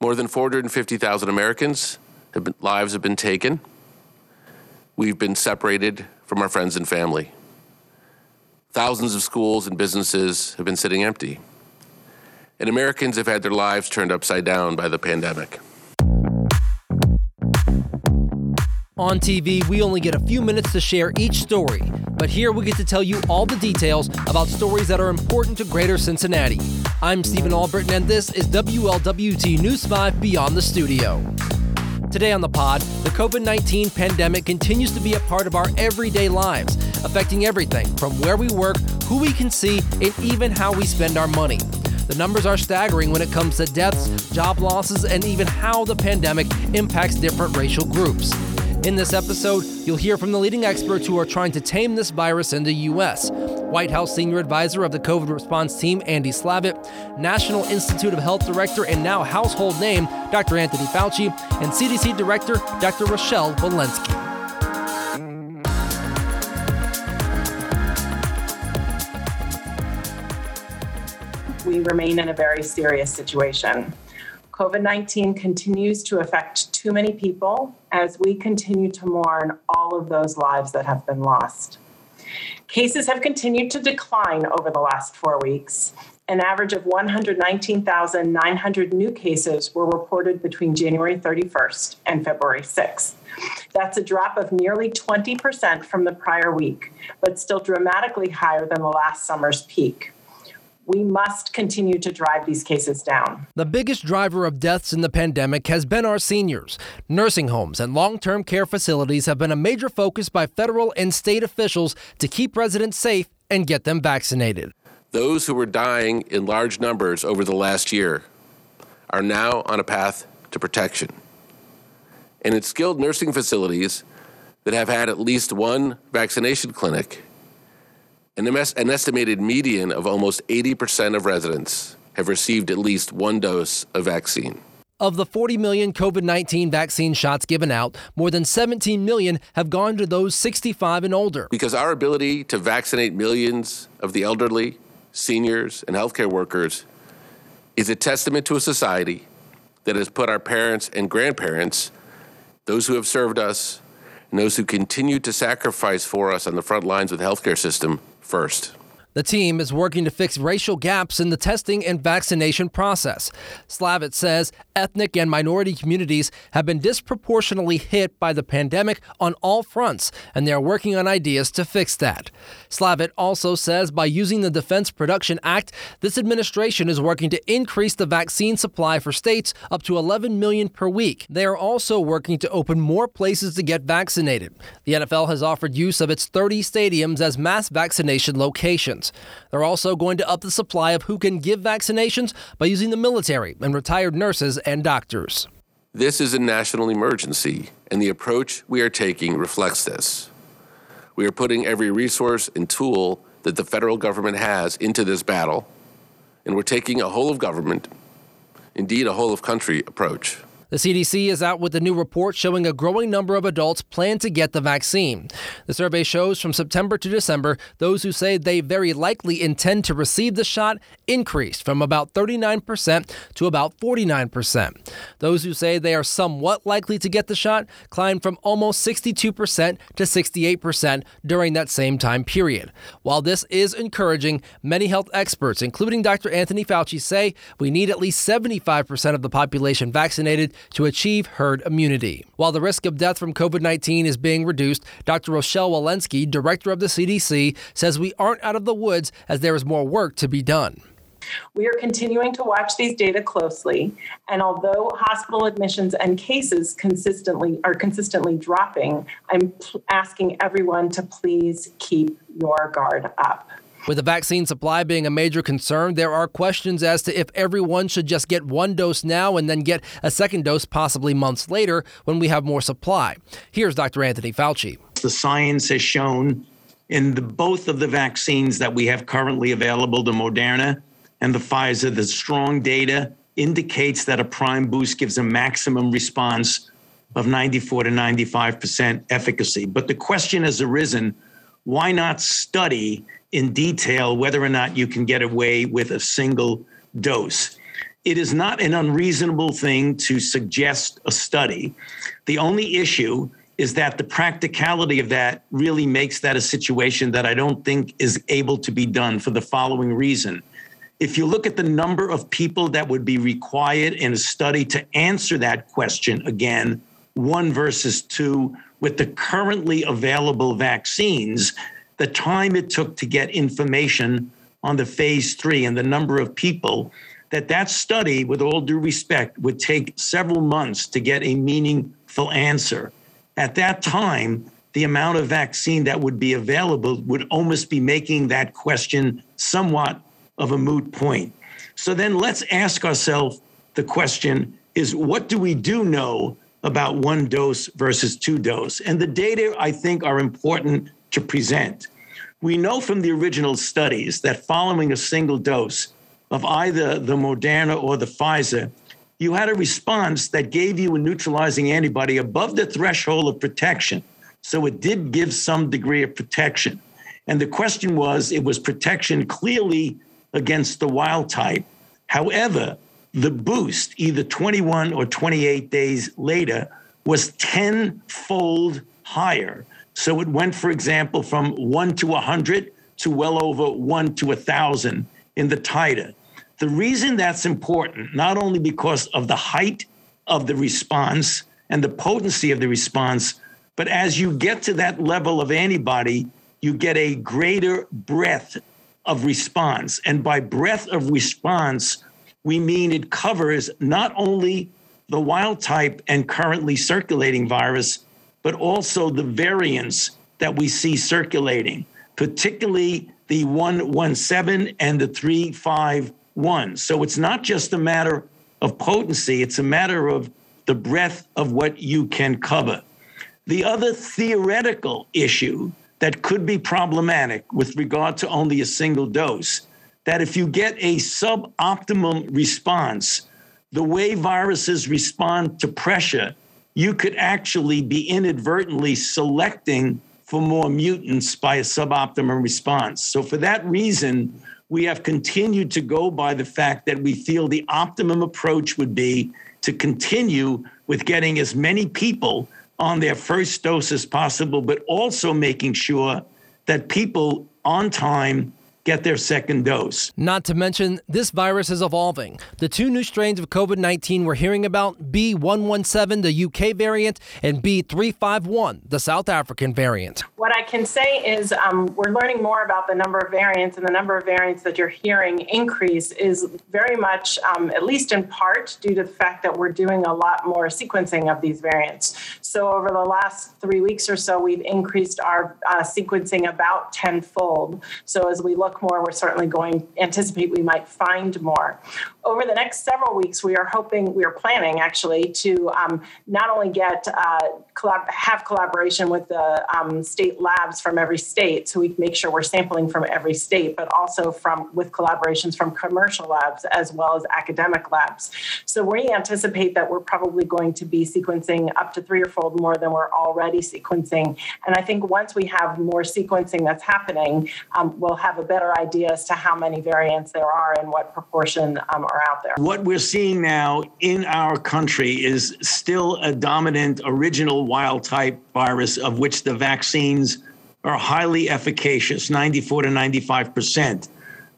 More than 450,000 Americans have been, lives have been taken. We've been separated from our friends and family. Thousands of schools and businesses have been sitting empty. And Americans have had their lives turned upside down by the pandemic. On TV, we only get a few minutes to share each story, but here we get to tell you all the details about stories that are important to Greater Cincinnati. I'm Stephen Albritton, and this is WLWT News 5 Beyond the Studio. Today on the pod, the COVID 19 pandemic continues to be a part of our everyday lives, affecting everything from where we work, who we can see, and even how we spend our money. The numbers are staggering when it comes to deaths, job losses, and even how the pandemic impacts different racial groups. In this episode, you'll hear from the leading experts who are trying to tame this virus in the U.S. White House Senior Advisor of the COVID response team, Andy Slavitt, National Institute of Health Director and now household name, Dr. Anthony Fauci, and CDC Director, Dr. Rochelle Walensky. We remain in a very serious situation. COVID 19 continues to affect too many people as we continue to mourn all of those lives that have been lost. Cases have continued to decline over the last four weeks. An average of 119,900 new cases were reported between January 31st and February 6th. That's a drop of nearly 20% from the prior week, but still dramatically higher than the last summer's peak we must continue to drive these cases down. The biggest driver of deaths in the pandemic has been our seniors. Nursing homes and long term care facilities have been a major focus by federal and state officials to keep residents safe and get them vaccinated. Those who were dying in large numbers over the last year are now on a path to protection. And in skilled nursing facilities that have had at least one vaccination clinic, an, an estimated median of almost 80% of residents have received at least one dose of vaccine. Of the 40 million COVID 19 vaccine shots given out, more than 17 million have gone to those 65 and older. Because our ability to vaccinate millions of the elderly, seniors, and healthcare workers is a testament to a society that has put our parents and grandparents, those who have served us, and those who continue to sacrifice for us on the front lines of the healthcare system, first. The team is working to fix racial gaps in the testing and vaccination process. Slavitt says ethnic and minority communities have been disproportionately hit by the pandemic on all fronts, and they are working on ideas to fix that. Slavitt also says by using the Defense Production Act, this administration is working to increase the vaccine supply for states up to 11 million per week. They are also working to open more places to get vaccinated. The NFL has offered use of its 30 stadiums as mass vaccination locations vaccinations. They're also going to up the supply of who can give vaccinations by using the military and retired nurses and doctors. This is a national emergency, and the approach we are taking reflects this. We are putting every resource and tool that the federal government has into this battle, and we're taking a whole of government, indeed a whole of country approach. The CDC is out with a new report showing a growing number of adults plan to get the vaccine. The survey shows from September to December, those who say they very likely intend to receive the shot increased from about 39% to about 49%. Those who say they are somewhat likely to get the shot climbed from almost 62% to 68% during that same time period. While this is encouraging, many health experts, including Dr. Anthony Fauci, say we need at least 75% of the population vaccinated to achieve herd immunity. While the risk of death from COVID 19 is being reduced, Dr. Rochelle Walensky, director of the CDC, says we aren't out of the woods as there is more work to be done. We are continuing to watch these data closely, and although hospital admissions and cases consistently are consistently dropping, I'm asking everyone to please keep your guard up. With the vaccine supply being a major concern, there are questions as to if everyone should just get one dose now and then get a second dose possibly months later when we have more supply. Here's Dr. Anthony Fauci. The science has shown in the, both of the vaccines that we have currently available, the Moderna and the Pfizer, the strong data indicates that a prime boost gives a maximum response of 94 to 95% efficacy. But the question has arisen why not study in detail whether or not you can get away with a single dose. it is not an unreasonable thing to suggest a study. The only issue is that the practicality of that really makes that a situation that I don't think is able to be done for the following reason. If you look at the number of people that would be required in a study to answer that question again, one versus two, with the currently available vaccines, the time it took to get information on the phase three and the number of people, that that study, with all due respect, would take several months to get a meaningful answer. At that time, the amount of vaccine that would be available would almost be making that question somewhat of a moot point. So then let's ask ourselves the question is what do we do know about one dose versus two dose? And the data I think are important to present. We know from the original studies that following a single dose of either the Moderna or the Pfizer, you had a response that gave you a neutralizing antibody above the threshold of protection. So it did give some degree of protection. And the question was it was protection clearly against the wild type. However, the boost, either 21 or 28 days later, was tenfold higher. So it went, for example, from 1 to 100 to well over 1 to 1,000 in the titer. The reason that's important, not only because of the height of the response and the potency of the response, but as you get to that level of antibody, you get a greater breadth of response. And by breadth of response, we mean it covers not only the wild type and currently circulating virus, but also the variants that we see circulating, particularly the 117 and the 351. So it's not just a matter of potency, it's a matter of the breadth of what you can cover. The other theoretical issue that could be problematic with regard to only a single dose that if you get a suboptimum response, the way viruses respond to pressure, you could actually be inadvertently selecting for more mutants by a suboptimum response. So, for that reason, we have continued to go by the fact that we feel the optimum approach would be to continue with getting as many people on their first dose as possible, but also making sure that people on time get their second dose. Not to mention, this virus is evolving. The two new strains of COVID 19 we're hearing about B117, the UK variant, and B351, the South African variant. What I can say is um, we're learning more about the number of variants, and the number of variants that you're hearing increase is very much, um, at least in part, due to the fact that we're doing a lot more sequencing of these variants. So, over the last three weeks or so, we've increased our uh, sequencing about tenfold. So, as we look look more, we're certainly going anticipate we might find more. Over the next several weeks, we are hoping, we are planning actually to um, not only get uh, collab- have collaboration with the um, state labs from every state, so we make sure we're sampling from every state, but also from with collaborations from commercial labs as well as academic labs. So we anticipate that we're probably going to be sequencing up to three or fold more than we're already sequencing. And I think once we have more sequencing that's happening, um, we'll have a better better idea as to how many variants there are and what proportion um, are out there. What we're seeing now in our country is still a dominant original wild type virus of which the vaccines are highly efficacious 94 to 95 percent.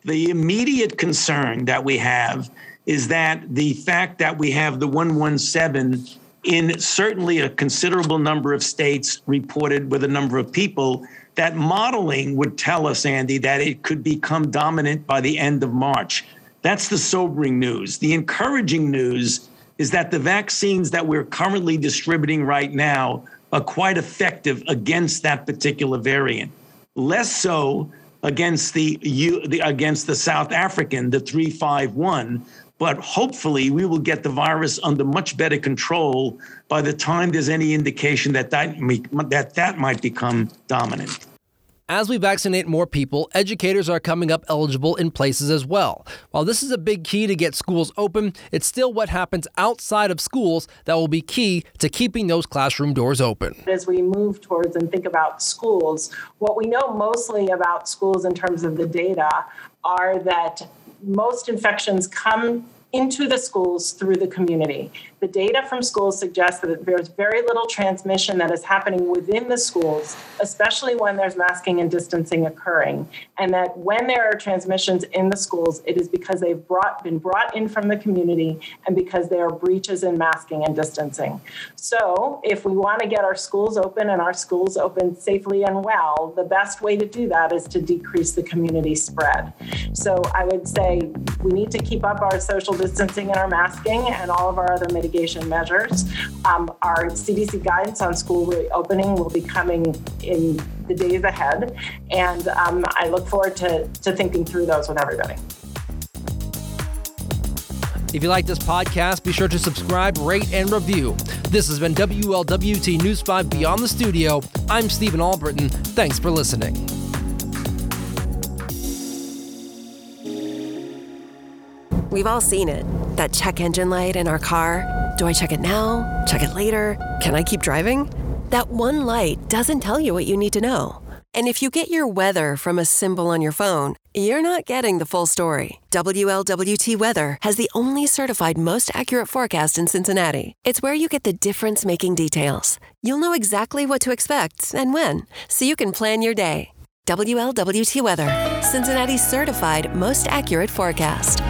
The immediate concern that we have is that the fact that we have the 117 in certainly a considerable number of states reported with a number of people that modeling would tell us, Andy, that it could become dominant by the end of March. That's the sobering news. The encouraging news is that the vaccines that we're currently distributing right now are quite effective against that particular variant. Less so against the, against the South African, the 351, but hopefully we will get the virus under much better control by the time there's any indication that that, that, that might become dominant. As we vaccinate more people, educators are coming up eligible in places as well. While this is a big key to get schools open, it's still what happens outside of schools that will be key to keeping those classroom doors open. As we move towards and think about schools, what we know mostly about schools in terms of the data are that most infections come into the schools through the community. The data from schools suggests that there's very little transmission that is happening within the schools, especially when there's masking and distancing occurring. And that when there are transmissions in the schools, it is because they've brought, been brought in from the community and because there are breaches in masking and distancing. So, if we want to get our schools open and our schools open safely and well, the best way to do that is to decrease the community spread. So, I would say we need to keep up our social distancing and our masking and all of our other mitigation measures. Um, our CDC guidance on school reopening will be coming in the days ahead, and um, I look forward to, to thinking through those with everybody. If you like this podcast, be sure to subscribe, rate, and review. This has been WLWT News 5 Beyond the Studio. I'm Stephen Albritton. Thanks for listening. We've all seen it that check engine light in our car. Do I check it now? Check it later? Can I keep driving? That one light doesn't tell you what you need to know. And if you get your weather from a symbol on your phone, you're not getting the full story. WLWT Weather has the only certified most accurate forecast in Cincinnati. It's where you get the difference making details. You'll know exactly what to expect and when, so you can plan your day. WLWT Weather, Cincinnati's certified most accurate forecast.